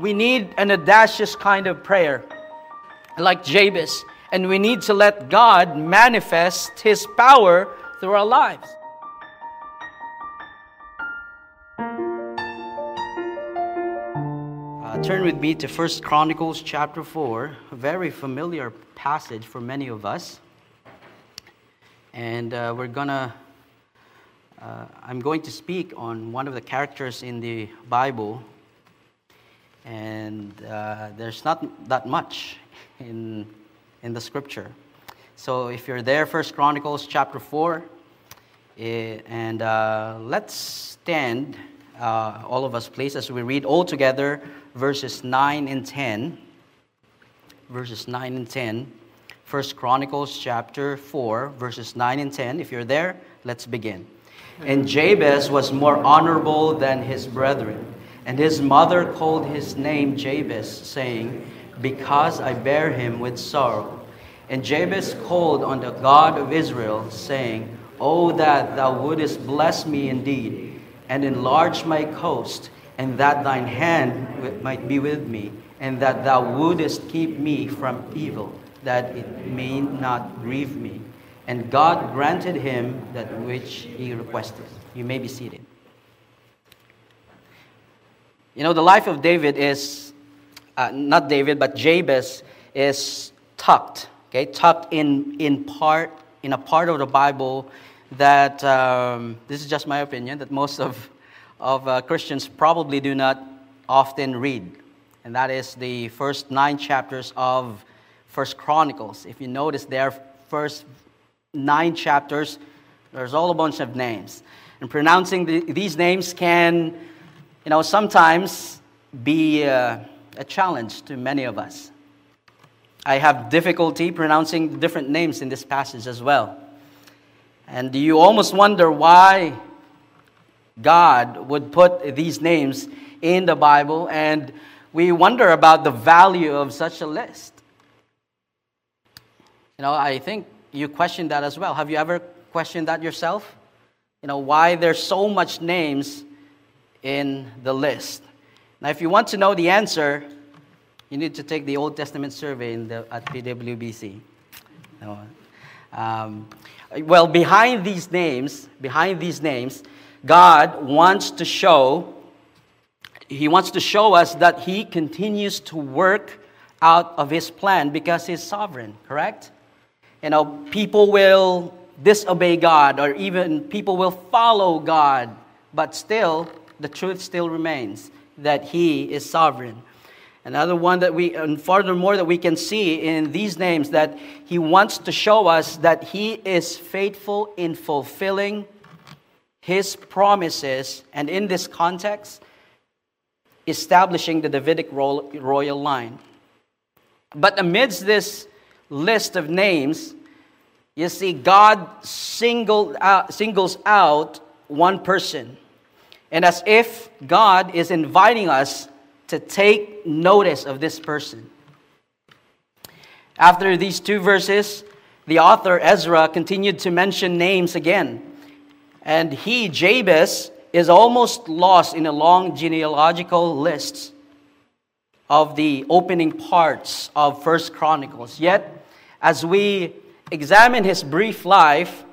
We need an audacious kind of prayer, like Jabez, and we need to let God manifest His power through our lives. Uh, turn with me to First Chronicles chapter 4, a very familiar passage for many of us. And uh, we're gonna, uh, I'm going to speak on one of the characters in the Bible. And uh, there's not that much in, in the scripture. So if you're there, First Chronicles chapter 4, eh, and uh, let's stand, uh, all of us, please, as we read all together verses 9 and 10. Verses 9 and 10. First Chronicles chapter 4, verses 9 and 10. If you're there, let's begin. And Jabez was more honorable than his brethren, and his mother called his name Jabez, saying, Because I bear him with sorrow. And Jabez called on the God of Israel, saying, Oh, that thou wouldest bless me indeed, and enlarge my coast, and that thine hand might be with me, and that thou wouldest keep me from evil that it may not grieve me. And God granted him that which he requested. You may be seated. You know, the life of David is, uh, not David, but Jabez is tucked, okay, tucked in, in part, in a part of the Bible that, um, this is just my opinion, that most of, of uh, Christians probably do not often read. And that is the first nine chapters of First Chronicles. If you notice there, first nine chapters, there's all a bunch of names. And pronouncing the, these names can, you know, sometimes be uh, a challenge to many of us. I have difficulty pronouncing different names in this passage as well. And you almost wonder why God would put these names in the Bible, and we wonder about the value of such a list. You know, I think you question that as well. Have you ever questioned that yourself? You know, why there's so much names in the list. Now, if you want to know the answer, you need to take the Old Testament survey the, at PWBC. Um, well, behind these names, behind these names, God wants to show, He wants to show us that He continues to work out of His plan because He's sovereign, correct? you know, people will disobey God or even people will follow God, but still, the truth still remains that He is sovereign. Another one that we, and furthermore, that we can see in these names that He wants to show us that He is faithful in fulfilling His promises, and in this context, establishing the Davidic royal line. But amidst this list of names, you see, God singled out, uh, singles out one person. And as if God is inviting us to take notice of this person. After these two verses, the author Ezra continued to mention names again. And he, Jabez, is almost lost in a long genealogical list of the opening parts of First Chronicles. Yet, as we examine his brief life,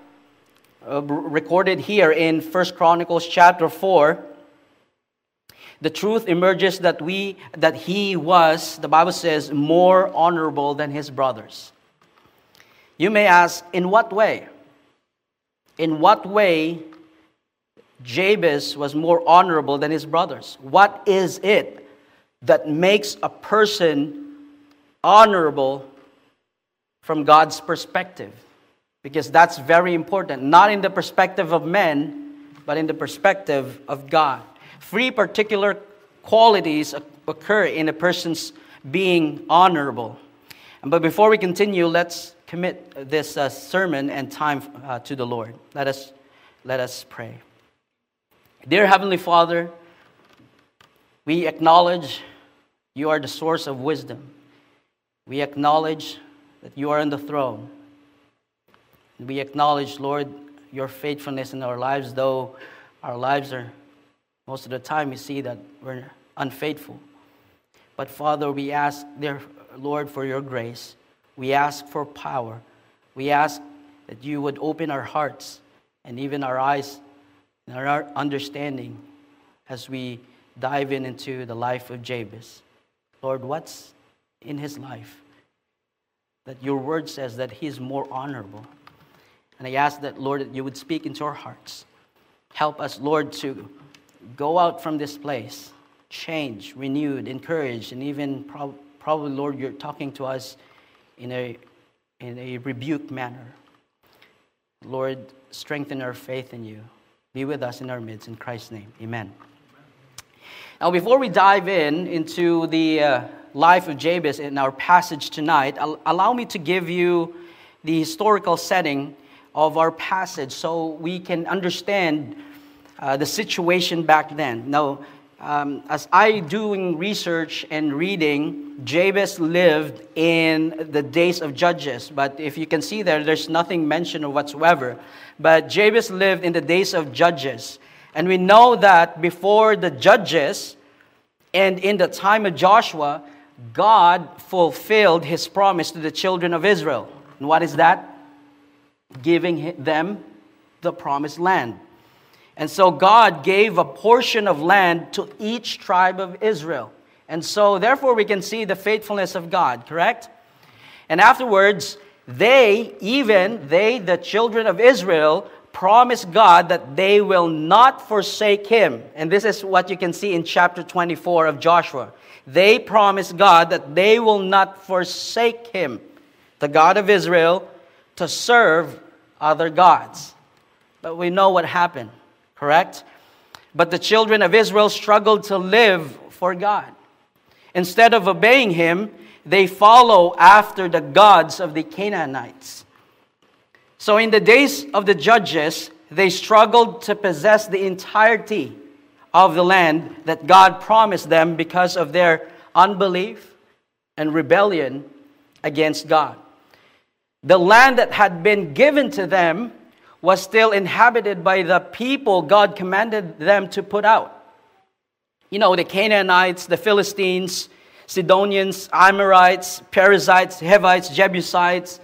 uh, recorded here in First Chronicles chapter 4, the truth emerges that, we, that he was, the Bible says, more honorable than his brothers. You may ask, in what way? In what way Jabez was more honorable than his brothers? What is it that makes a person honorable from God's perspective. Because that's very important, not in the perspective of men, but in the perspective of God. Three particular qualities occur in a person's being honorable. But before we continue, let's commit this uh, sermon and time uh, to the Lord. Let us, let us pray. Dear Heavenly Father, we acknowledge you are the source of wisdom. We acknowledge that you are on the throne. We acknowledge, Lord, your faithfulness in our lives, though our lives are, most of the time, we see that we're unfaithful. But Father, we ask, dear Lord, for your grace. We ask for power. We ask that you would open our hearts and even our eyes and our understanding as we dive in into the life of Jabez. Lord, what's in his life? That your word says that he is more honorable. And I ask that, Lord, that you would speak into our hearts. Help us, Lord, to go out from this place, change, renewed, encouraged, and even prob- probably, Lord, you're talking to us in a, in a rebuke manner. Lord, strengthen our faith in you. Be with us in our midst. In Christ's name, amen. Now, before we dive in into the uh, life of Jabez in our passage tonight, allow me to give you the historical setting of our passage so we can understand uh, the situation back then. Now, um, as I doing research and reading, Jabez lived in the days of Judges. But if you can see there, there's nothing mentioned whatsoever. But Jabez lived in the days of Judges. And we know that before the judges and in the time of Joshua, God fulfilled his promise to the children of Israel. And what is that? Giving them the promised land. And so God gave a portion of land to each tribe of Israel. And so, therefore, we can see the faithfulness of God, correct? And afterwards, they, even they, the children of Israel, promise God that they will not forsake him. And this is what you can see in chapter 24 of Joshua. They promise God that they will not forsake him, the God of Israel, to serve other gods. But we know what happened, correct? But the children of Israel struggled to live for God. Instead of obeying him, they follow after the gods of the Canaanites. So, in the days of the judges, they struggled to possess the entirety of the land that God promised them because of their unbelief and rebellion against God. The land that had been given to them was still inhabited by the people God commanded them to put out. You know, the Canaanites, the Philistines, Sidonians, Amorites, Perizzites, Hivites, Jebusites,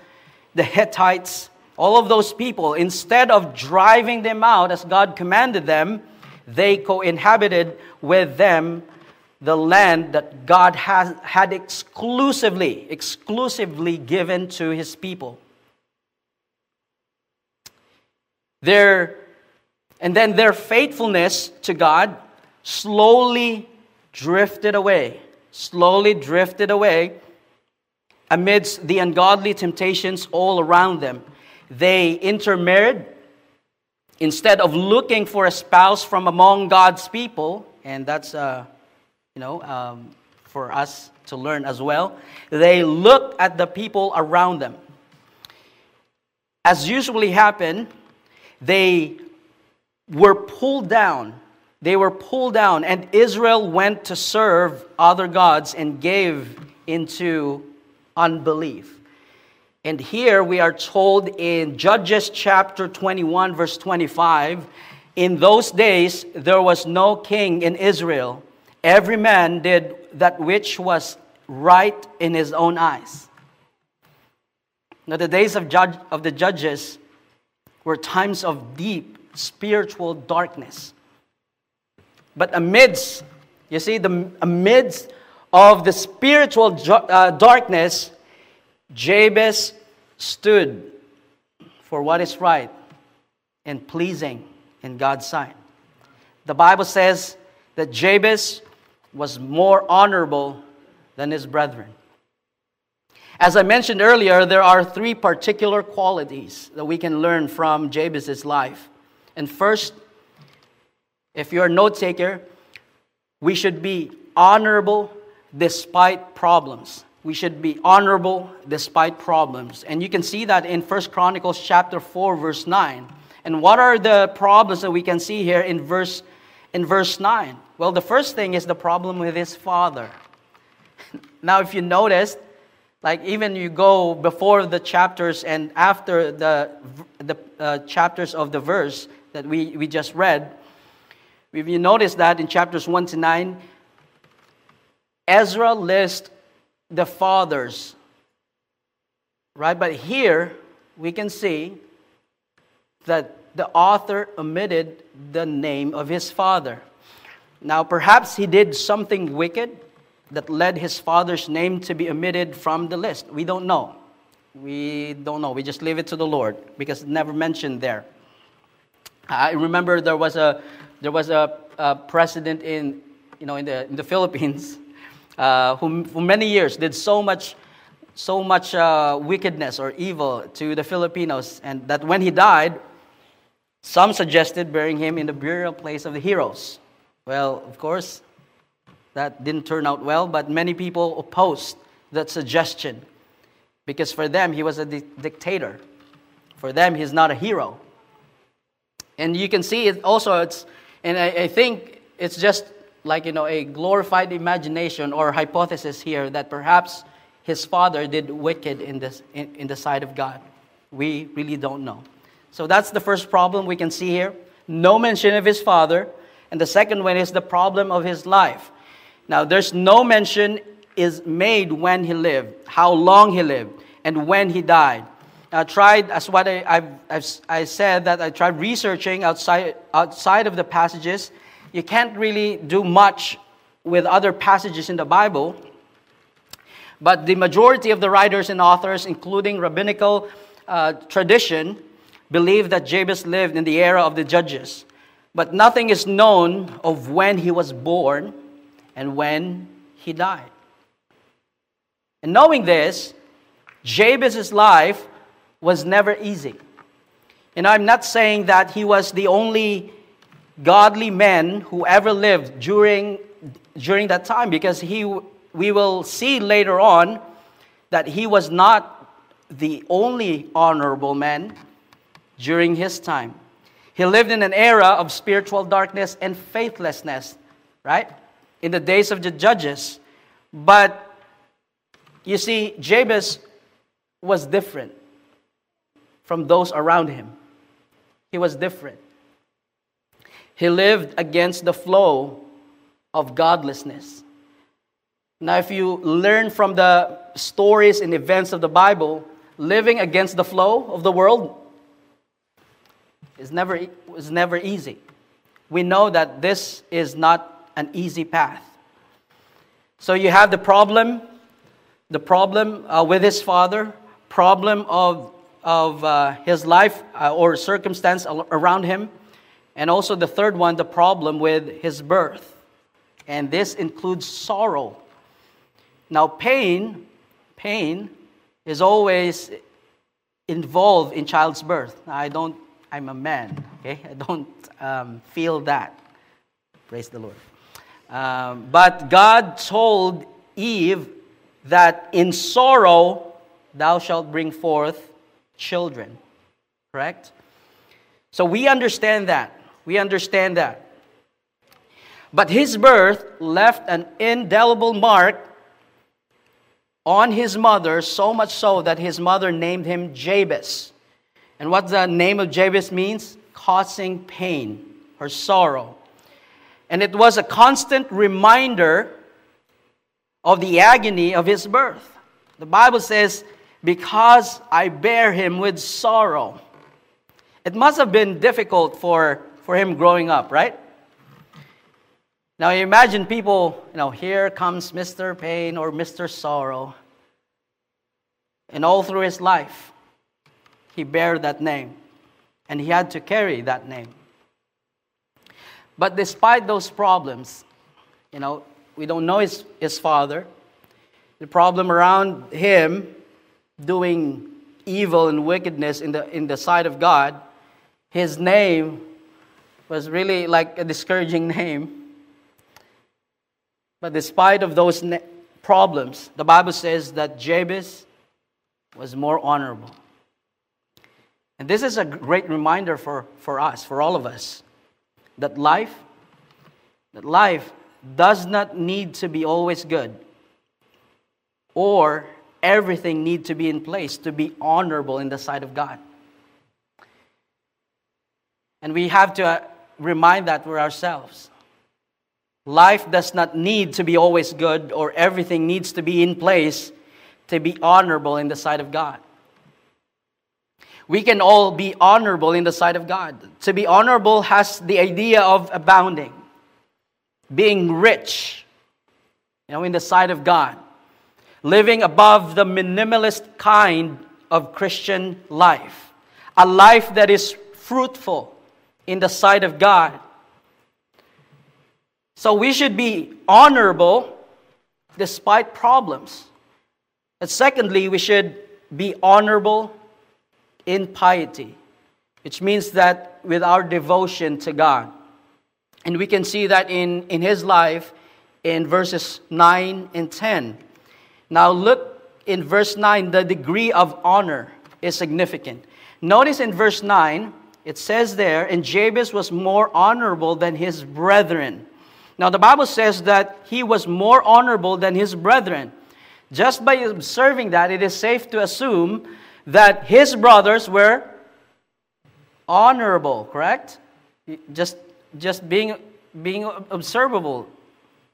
the Hittites, all of those people, instead of driving them out as God commanded them, they co inhabited with them the land that God has, had exclusively, exclusively given to his people. Their, and then their faithfulness to God slowly drifted away, slowly drifted away amidst the ungodly temptations all around them they intermarried. Instead of looking for a spouse from among God's people, and that's, uh, you know, um, for us to learn as well, they looked at the people around them. As usually happened, they were pulled down. They were pulled down, and Israel went to serve other gods and gave into unbelief. And here we are told in Judges chapter 21, verse 25 In those days there was no king in Israel. Every man did that which was right in his own eyes. Now, the days of, judge, of the judges were times of deep spiritual darkness. But amidst, you see, the amidst of the spiritual uh, darkness, Jabez stood for what is right and pleasing in God's sight. The Bible says that Jabez was more honorable than his brethren. As I mentioned earlier, there are three particular qualities that we can learn from Jabez's life. And first, if you're a note taker, we should be honorable despite problems we should be honorable despite problems. And you can see that in First Chronicles chapter 4 verse 9. And what are the problems that we can see here in verse in verse 9? Well, the first thing is the problem with his father. now if you notice, like even you go before the chapters and after the the uh, chapters of the verse that we, we just read, if you notice that in chapters 1 to 9, Ezra lists the fathers, right? But here we can see that the author omitted the name of his father. Now, perhaps he did something wicked that led his father's name to be omitted from the list. We don't know. We don't know. We just leave it to the Lord because it's never mentioned there. I remember there was a there was a, a president in you know in the in the Philippines uh, who for many years did so much so much uh, wickedness or evil to the Filipinos, and that when he died, some suggested burying him in the burial place of the heroes. Well, of course, that didn't turn out well, but many people opposed that suggestion because for them, he was a di- dictator. For them, he's not a hero. And you can see it also, it's, and I, I think it's just like, you know, a glorified imagination or hypothesis here that perhaps his father did wicked in, this, in, in the sight of God. We really don't know. So that's the first problem we can see here. No mention of his father. And the second one is the problem of his life. Now, there's no mention is made when he lived, how long he lived, and when he died. I tried, as what I, I've, I've, i said, that I tried researching outside, outside of the passages. You can't really do much with other passages in the Bible. But the majority of the writers and authors, including rabbinical uh, tradition, believe that Jabez lived in the era of the judges. But nothing is known of when he was born and when he died. And knowing this, Jabez's life was never easy. And I'm not saying that he was the only godly man who ever lived during, during that time, because he, we will see later on that he was not the only honorable man during his time. He lived in an era of spiritual darkness and faithlessness, right? In the days of the judges. But you see, Jabez was different from those around him. He was different. He lived against the flow of godlessness. Now, if you learn from the stories and events of the Bible, living against the flow of the world is never, is never easy. We know that this is not an easy path. So you have the problem the problem uh, with his father, problem of, of uh, his life uh, or circumstance around him, and also the third one, the problem with his birth. And this includes sorrow. Now, pain, pain is always involved in child's birth. I don't, I'm a man, okay? I don't um, feel that. Praise the Lord. Um, but God told Eve that in sorrow thou shalt bring forth children. Correct? So we understand that. We understand that. But his birth left an indelible mark on his mother, so much so that his mother named him Jabez. And what the name of Jabez means? Causing pain or sorrow. And it was a constant reminder of the agony of his birth. The Bible says, Because I bear him with sorrow. It must have been difficult for, for him growing up, right? Now you imagine people, you know, here comes Mr. Pain or Mr. Sorrow. And all through his life, he bare that name. And he had to carry that name. But despite those problems, you know, we don't know his, his father. The problem around him doing evil and wickedness in the, in the sight of God, his name was really like a discouraging name. But despite of those problems, the Bible says that Jabez was more honorable. And this is a great reminder for, for us, for all of us, that life, that life does not need to be always good or everything need to be in place to be honorable in the sight of God. And we have to uh, remind that for ourselves. Life does not need to be always good or everything needs to be in place to be honorable in the sight of God. We can all be honorable in the sight of God. To be honorable has the idea of abounding, being rich, you know, in the sight of God, living above the minimalist kind of Christian life, a life that is fruitful in the sight of God. So we should be honorable despite problems. And secondly, we should be honorable in piety, which means that with our devotion to God. And we can see that in, in his life in verses 9 and 10. Now, look in verse 9, the degree of honor is significant. Notice in verse 9, it says there, and Jabez was more honorable than his brethren. Now, the Bible says that he was more honorable than his brethren. Just by observing that, it is safe to assume that his brothers were honorable, correct? Just, just being, being observable.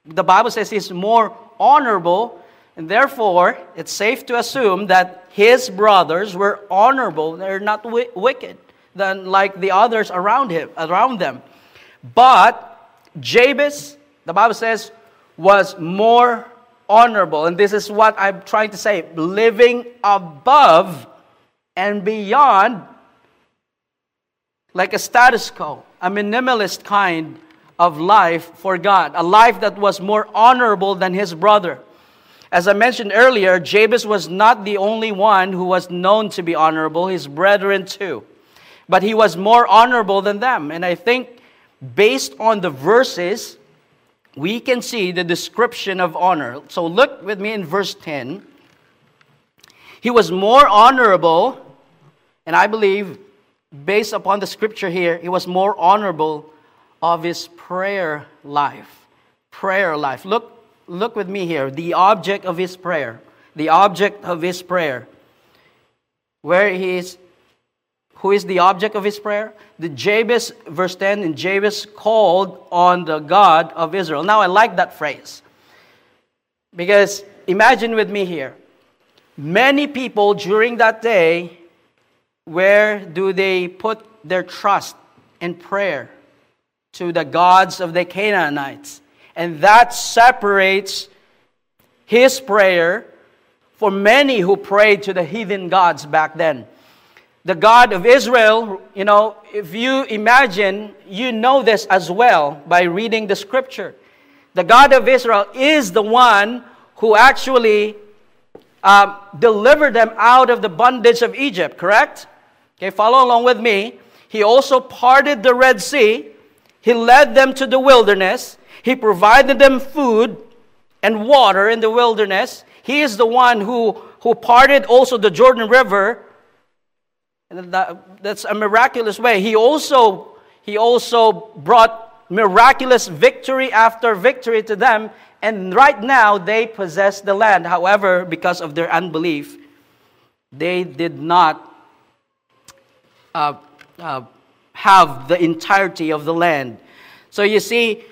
The Bible says he's more honorable, and therefore it's safe to assume that his brothers were honorable. They're not wicked than like the others around him, around them. But Jabez, the Bible says, was more honorable. And this is what I'm trying to say living above and beyond, like a status quo, a minimalist kind of life for God, a life that was more honorable than his brother. As I mentioned earlier, Jabez was not the only one who was known to be honorable, his brethren too. But he was more honorable than them. And I think based on the verses, we can see the description of honor. So look with me in verse 10. He was more honorable, and I believe, based upon the scripture here, he was more honorable of his prayer life. Prayer life. Look, look with me here. The object of his prayer. The object of his prayer. Where he is who is the object of his prayer? The Jabez, verse 10, and Jabez called on the God of Israel. Now I like that phrase. Because imagine with me here. Many people during that day, where do they put their trust and prayer? To the gods of the Canaanites. And that separates his prayer for many who prayed to the heathen gods back then the God of Israel, you know, if you imagine, you know this as well by reading the scripture. The God of Israel is the one who actually um, delivered them out of the bondage of Egypt, correct? Okay, follow along with me. He also parted the Red Sea. He led them to the wilderness. He provided them food and water in the wilderness. He is the one who, who parted also the Jordan River and that, that's a miraculous way. He also, he also brought miraculous victory after victory to them. And right now, they possess the land. However, because of their unbelief, they did not uh, uh, have the entirety of the land. So you see,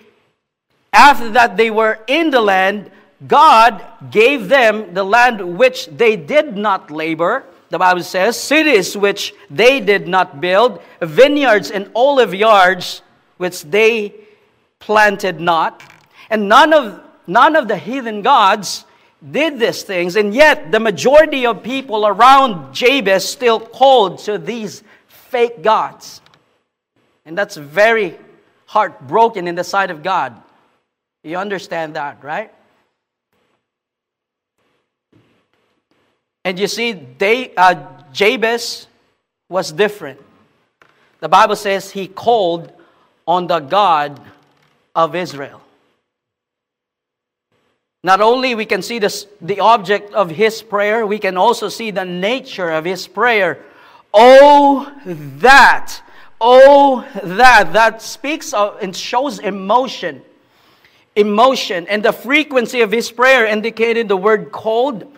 after that they were in the land, God gave them the land which they did not labor the Bible says, cities which they did not build, vineyards and olive yards which they planted not. And none of, none of the heathen gods did these things. And yet, the majority of people around Jabez still called to these fake gods. And that's very heartbroken in the sight of God. You understand that, right? And you see, they, uh, Jabez was different. The Bible says he called on the God of Israel. Not only we can see this, the object of his prayer, we can also see the nature of his prayer. Oh, that, oh, that, that speaks of and shows emotion. Emotion. And the frequency of his prayer indicated the word cold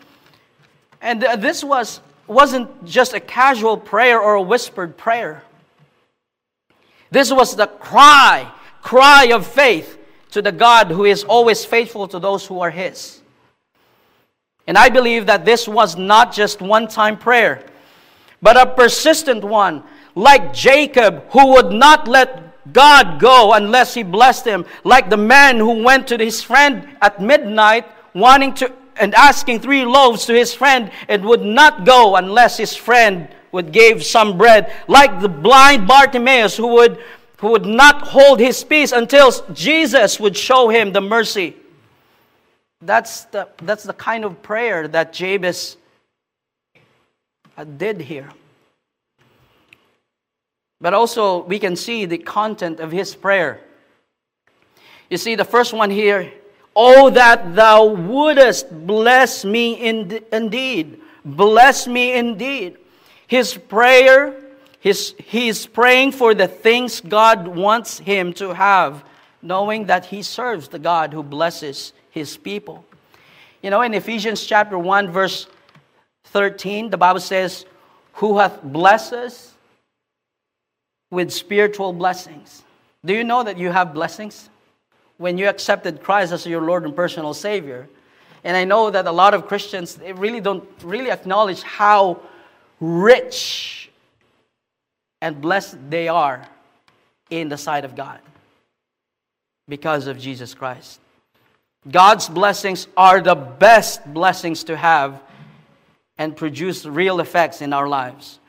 and uh, this was, wasn't just a casual prayer or a whispered prayer. This was the cry, cry of faith. to the God who is always faithful to those who are His. And I believe that this was not just one time prayer, but a persistent one, like Jacob, who would not let God go unless he blessed him, like the man who went to his friend at midnight wanting to and asking three loaves to his friend and would not go unless his friend would give some bread, like the blind Bartimaeus who would who would not hold his peace until Jesus would show him the mercy. That's the, that's the kind of prayer that Jabez did here. But also, we can see the content of his prayer. You see, the first one here Oh, that thou wouldest bless me in, indeed. Bless me indeed. His prayer, his, he's praying for the things God wants him to have, knowing that he serves the God who blesses his people. You know, in Ephesians chapter 1, verse 13, the Bible says, Who hath blessed us with spiritual blessings. Do you know that you have blessings? When you accepted Christ as your Lord and personal Savior. And I know that a lot of Christians they really don't really acknowledge how rich and blessed they are in the sight of God because of Jesus Christ. God's blessings are the best blessings to have and produce real effects in our lives.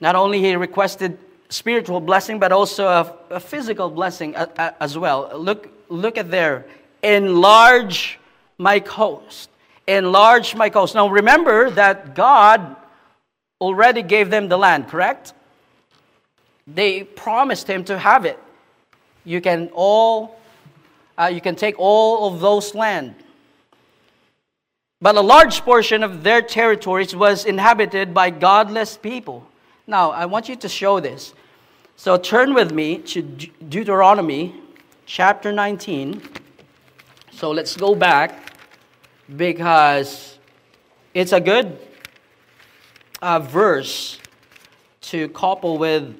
Not only he requested spiritual blessing, but also a, a physical blessing as well. Look, look at there. Enlarge my coast. Enlarge my coast. Now remember that God already gave them the land, correct? They promised him to have it. You can all, uh, you can take all of those land. But a large portion of their territories was inhabited by godless people. Now, I want you to show this. So turn with me to Deuteronomy chapter 19. So let's go back because it's a good uh, verse to couple with,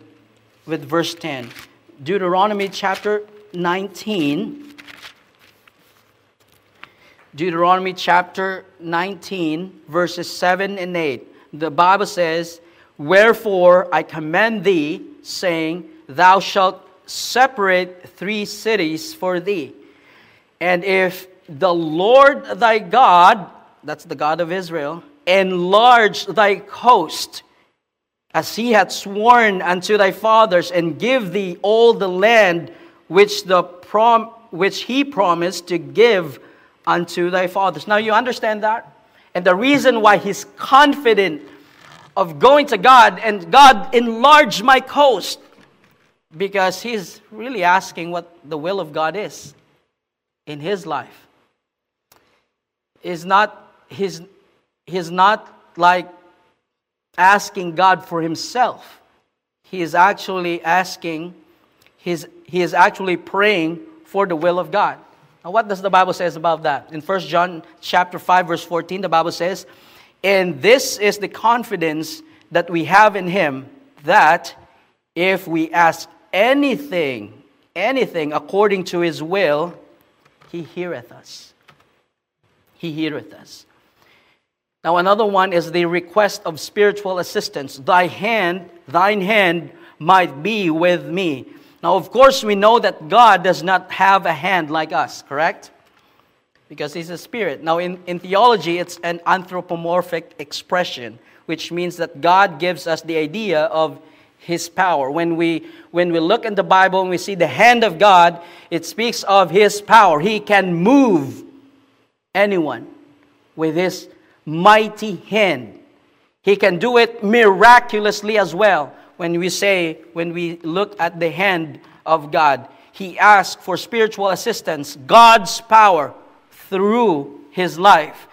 with verse 10. Deuteronomy chapter 19. Deuteronomy chapter 19, verses 7 and 8. The Bible says, Wherefore I command thee, saying, Thou shalt separate three cities for thee. And if the Lord thy God, that's the God of Israel, enlarge thy coast, as he hath sworn unto thy fathers, and give thee all the land which, the prom- which he promised to give unto thy fathers. Now you understand that? And the reason why he's confident of going to God and God enlarge my coast because he's really asking what the will of God is in his life. Is not he's, he's not like asking God for himself. He is actually asking, he's, he is actually praying for the will of God. Now, what does the Bible says about that? In 1 John chapter 5, verse 14, the Bible says, and this is the confidence that we have in Him that if we ask anything, anything according to His will, He heareth us. He heareth us. Now, another one is the request of spiritual assistance. Thy hand, thine hand might be with me. Now, of course, we know that God does not have a hand like us, correct? because he's a spirit. Now, in, in theology, it's an anthropomorphic expression, which means that God gives us the idea of his power. When we, when we look in the Bible and we see the hand of God, it speaks of his power. He can move anyone with his mighty hand. He can do it miraculously as well. When we say, when we look at the hand of God, he asked for spiritual assistance, God's power through his life.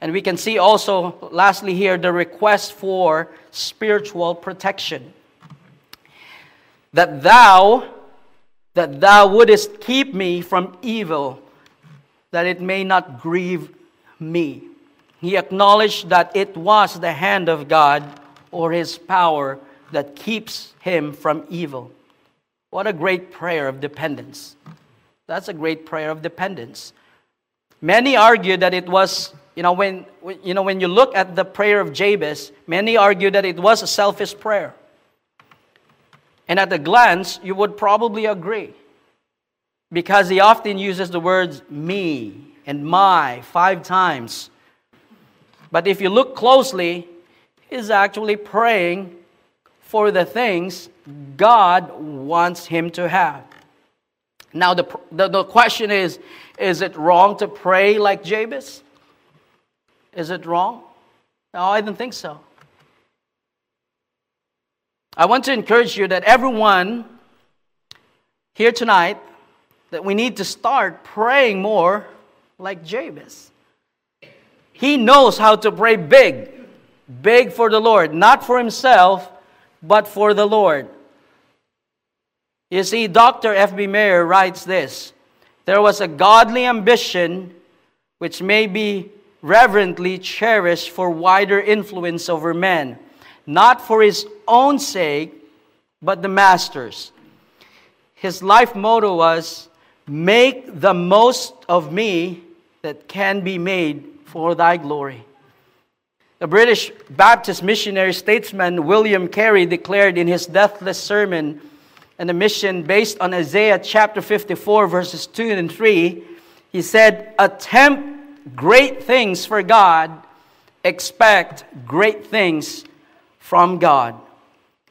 And we can see also, lastly, here, the request for spiritual protection. That thou, that thou wouldest keep me from evil, that it may not grieve me. He acknowledged that it was the hand of God or his power that keeps him from evil. What a great prayer of dependence That's a great prayer of dependence. Many argue that it was, you know, when, you know, when you look at the prayer of Jabez, many argue that it was a selfish prayer. And at a glance, you would probably agree. Because he often uses the words me and my five times. But if you look closely, he's actually praying for the things God wants him to have. Now, the, the, the, question is is it wrong to pray like Jabez? Is it wrong? No, I don't think so. I want to encourage you that everyone here tonight, that we need to start praying more like Jabez. He knows how to pray big, big for the Lord, not for himself, but for the Lord. You see, Dr. F.B. Meyer writes this There was a godly ambition which may be reverently cherished for wider influence over men, not for his own sake, but the master's. His life motto was Make the most of me that can be made for thy glory. The British Baptist missionary statesman William Carey declared in his deathless sermon and a mission based on Isaiah chapter 54, verses 2 and 3, he said, Attempt great things for God, expect great things from God.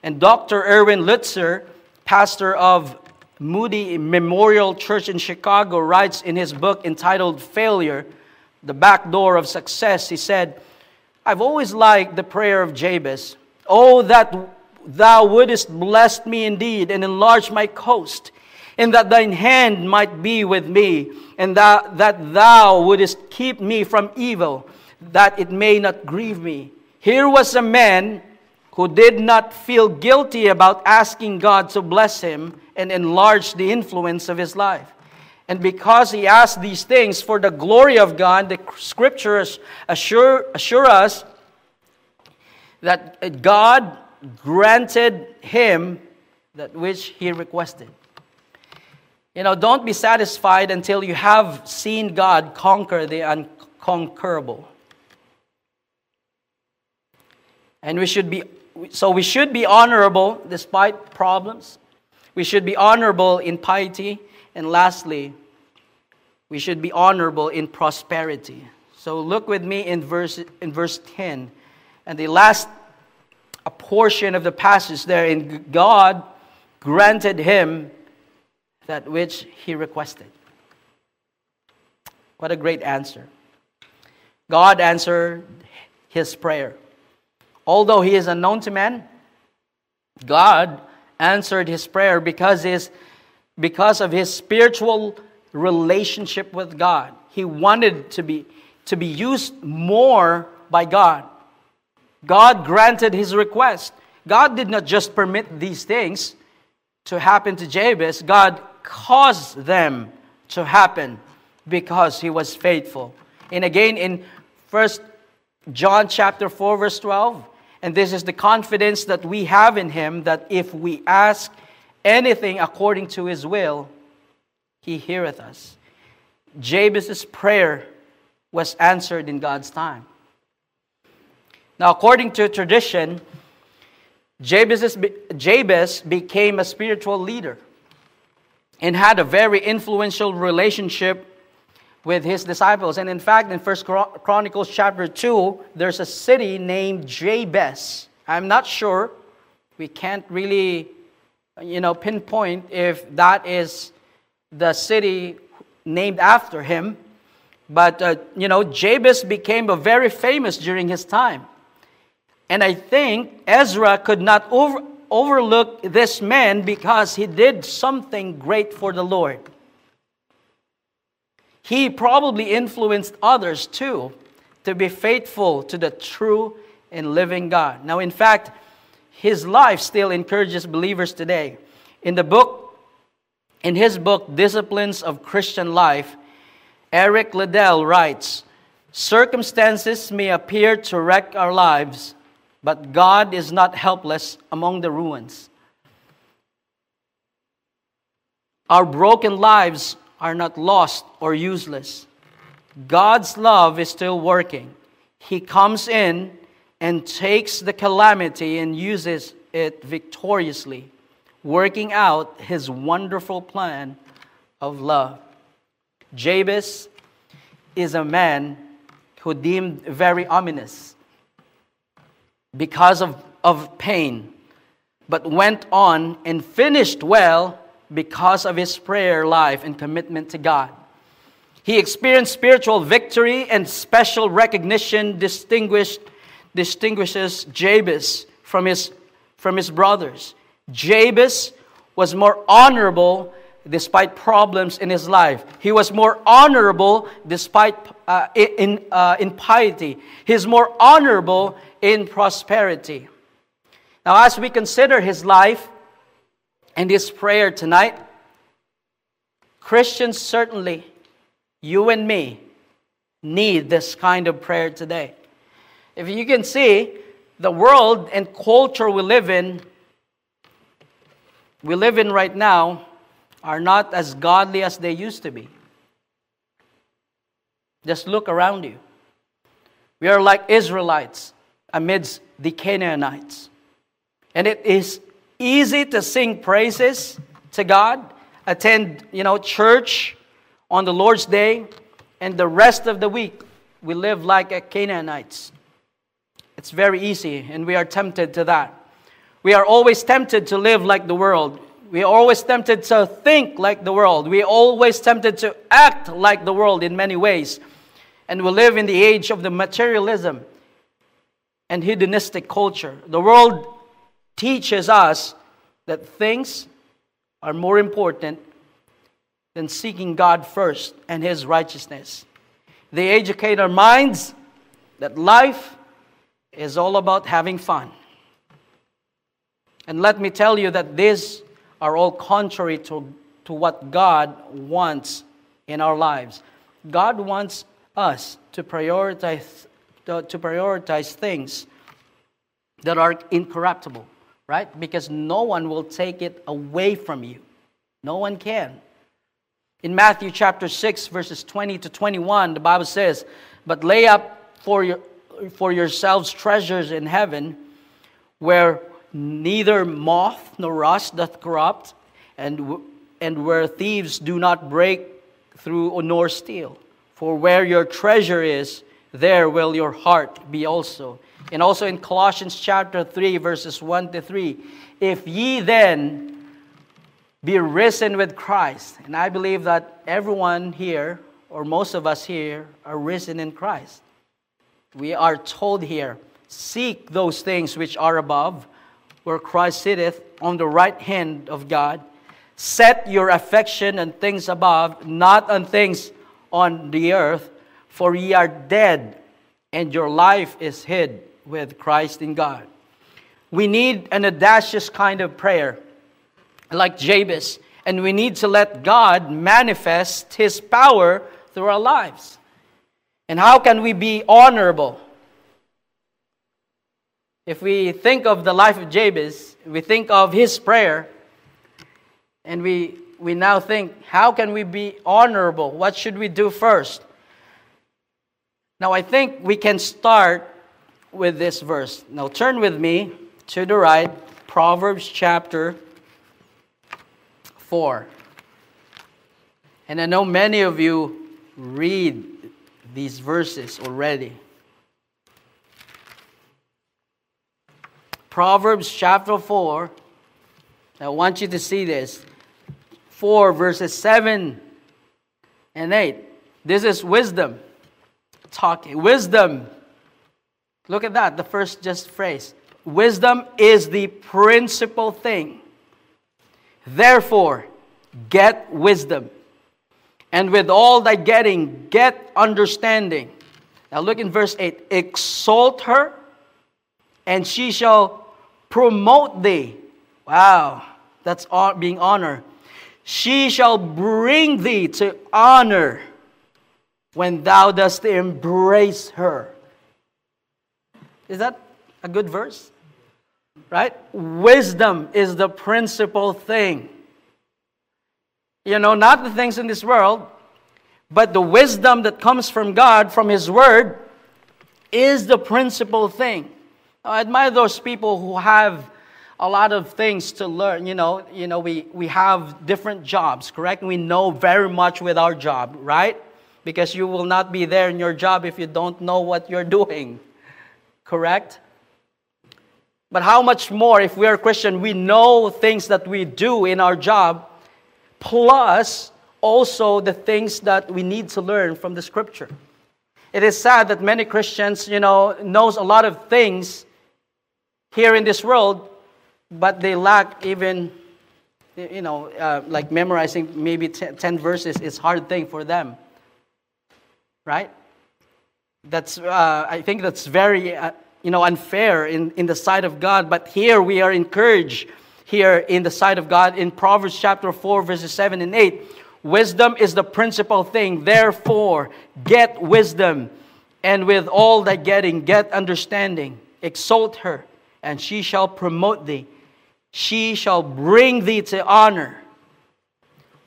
And Dr. Erwin Lutzer, pastor of Moody Memorial Church in Chicago, writes in his book entitled Failure, The Back Door of Success, he said, I've always liked the prayer of Jabez. Oh, that thou wouldest bless me indeed and enlarge my coast, and that thine hand might be with me, and that, that thou wouldest keep me from evil, that it may not grieve me. Here was a man who did not feel guilty about asking God to bless him and enlarge the influence of his life. And because he asked these things for the glory of God, the scriptures assure, assure us that God granted him that which he requested. You know, don't be satisfied until you have seen God conquer the unconquerable. And we should be so we should be honorable despite problems. We should be honorable in piety and lastly, we should be honorable in prosperity. So look with me in verse, in verse 10. And the last a portion of the passage there, and God granted him that which he requested. What a great answer. God answered his prayer. Although he is unknown to man, God answered his prayer because, his, because of his spiritual relationship with God. He wanted to be, to be used more by God. God granted his request. God did not just permit these things to happen to Jabez, God caused them to happen because he was faithful. And again, in First John chapter 4, verse 12, and this is the confidence that we have in him that if we ask anything according to his will, he heareth us. Jabez's prayer was answered in God's time. Now, according to tradition, Jabez, Jabez became a spiritual leader and had a very influential relationship with his disciples. And in fact, in First Chronicles chapter 2, there's a city named Jabez. I'm not sure. We can't really, you know, pinpoint if that is the city named after him. But, uh, you know, Jabez became a very famous during his time. And I think Ezra could not over, overlook this man because he did something great for the Lord. He probably influenced others too to be faithful to the true and living God. Now, in fact, his life still encourages believers today. In the book in his book, Disciplines of Christian Life, Eric Liddell writes Circumstances may appear to wreck our lives, but God is not helpless among the ruins. Our broken lives are not lost or useless. God's love is still working. He comes in and takes the calamity and uses it victoriously, working out his wonderful plan of love. Jabez is a man who deemed very ominous because of, of pain, but went on and finished well because of his prayer life and commitment to God. He experienced spiritual victory and special recognition distinguished, distinguishes Jabez from his, from his brothers. Jabez was more honorable despite problems in his life. He was more honorable despite uh, in, uh, in piety. He's more honorable in prosperity. Now, as we consider his life and his prayer tonight, Christians certainly, you and me, need this kind of prayer today. If you can see, the world and culture we live in, we live in right now, are not as godly as they used to be. Just look around you. We are like Israelites amidst the Canaanites. And it is easy to sing praises to God, attend, you know, church on the Lord's day, and the rest of the week we live like a Canaanites. It's very easy, and we are tempted to that. We are always tempted to live like the world. We are always tempted to think like the world. We are always tempted to act like the world in many ways. And we live in the age of the materialism and hedonistic culture. The world teaches us that things are more important than seeking God first and His righteousness. They educate our minds that life is all about having fun. And let me tell you that these are all contrary to, to what God wants in our lives. God wants us to prioritize, to, to prioritize things that are incorruptible, right? Because no one will take it away from you. No one can. In Matthew chapter 6, verses 20 to 21, the Bible says, But lay up for, your, for yourselves treasures in heaven, where neither moth nor rust doth corrupt, and, and where thieves do not break through nor steal. For where your treasure is, there will your heart be also. And also in Colossians chapter 3, verses 1 to 3, if ye then be risen with Christ, and I believe that everyone here, or most of us here, are risen in Christ. We are told here, seek those things which are above, where Christ sitteth on the right hand of God. Set your affection on things above, not on things on the earth, for ye are dead, and your life is hid with Christ in God. We need an audacious kind of prayer, like Jabez, and we need to let God manifest his power through our lives. And how can we be honorable? If we think of the life of Jabez, we think of his prayer, and we, we now think, how can we be honorable? What should we do first? Now, I think we can start with this verse. Now, turn with me to the right, Proverbs chapter 4. And I know many of you read these verses already. Proverbs chapter 4. I want you to see this. 4 verses 7 and 8. This is wisdom talking. Wisdom. Look at that, the first just phrase. Wisdom is the principal thing. Therefore, get wisdom. And with all thy getting, get understanding. Now look in verse 8. Exalt her, and she shall promote thee. Wow, that's being honored. She shall bring thee to honor when thou dost embrace her. Is that a good verse? Right? Wisdom is the principal thing. You know, not the things in this world, but the wisdom that comes from God, from His Word, is the principal thing. I admire those people who have a lot of things to learn. You know, you know we, we have different jobs, correct? We know very much with our job, right? Because you will not be there in your job if you don't know what you're doing, correct? But how much more if we are Christian, we know things that we do in our job, plus also the things that we need to learn from the scripture. It is sad that many Christians, you know, knows a lot of things here in this world, but they lack even, you know, uh, like memorizing maybe 10 verses is hard thing for them. Right? That's, uh, I think that's very, uh, you know, unfair in, in the sight of God. But here we are encouraged here in the sight of God in Proverbs chapter 4, verses 7 and 8. Wisdom is the principal thing. Therefore, get wisdom. And with all that getting, get understanding. Exalt her and she shall promote thee. She shall bring thee to honor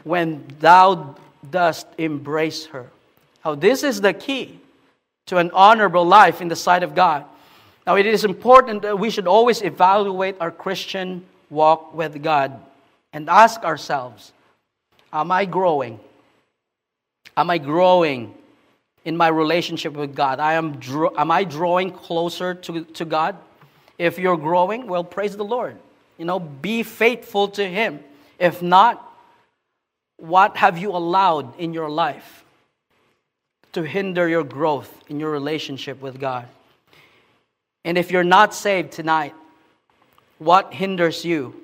when thou dost embrace her. Now, this is the key to an honorable life in the sight of God. Now, it is important that we should always evaluate our Christian walk with God and ask ourselves Am I growing? Am I growing in my relationship with God? I am, am I drawing closer to, to God? If you're growing, well, praise the Lord. You know, be faithful to Him. If not, what have you allowed in your life to hinder your growth in your relationship with God? And if you're not saved tonight, what hinders you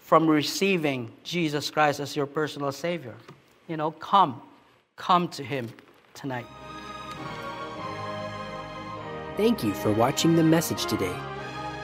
from receiving Jesus Christ as your personal Savior? You know, come. Come to Him tonight. Thank you for watching the message today.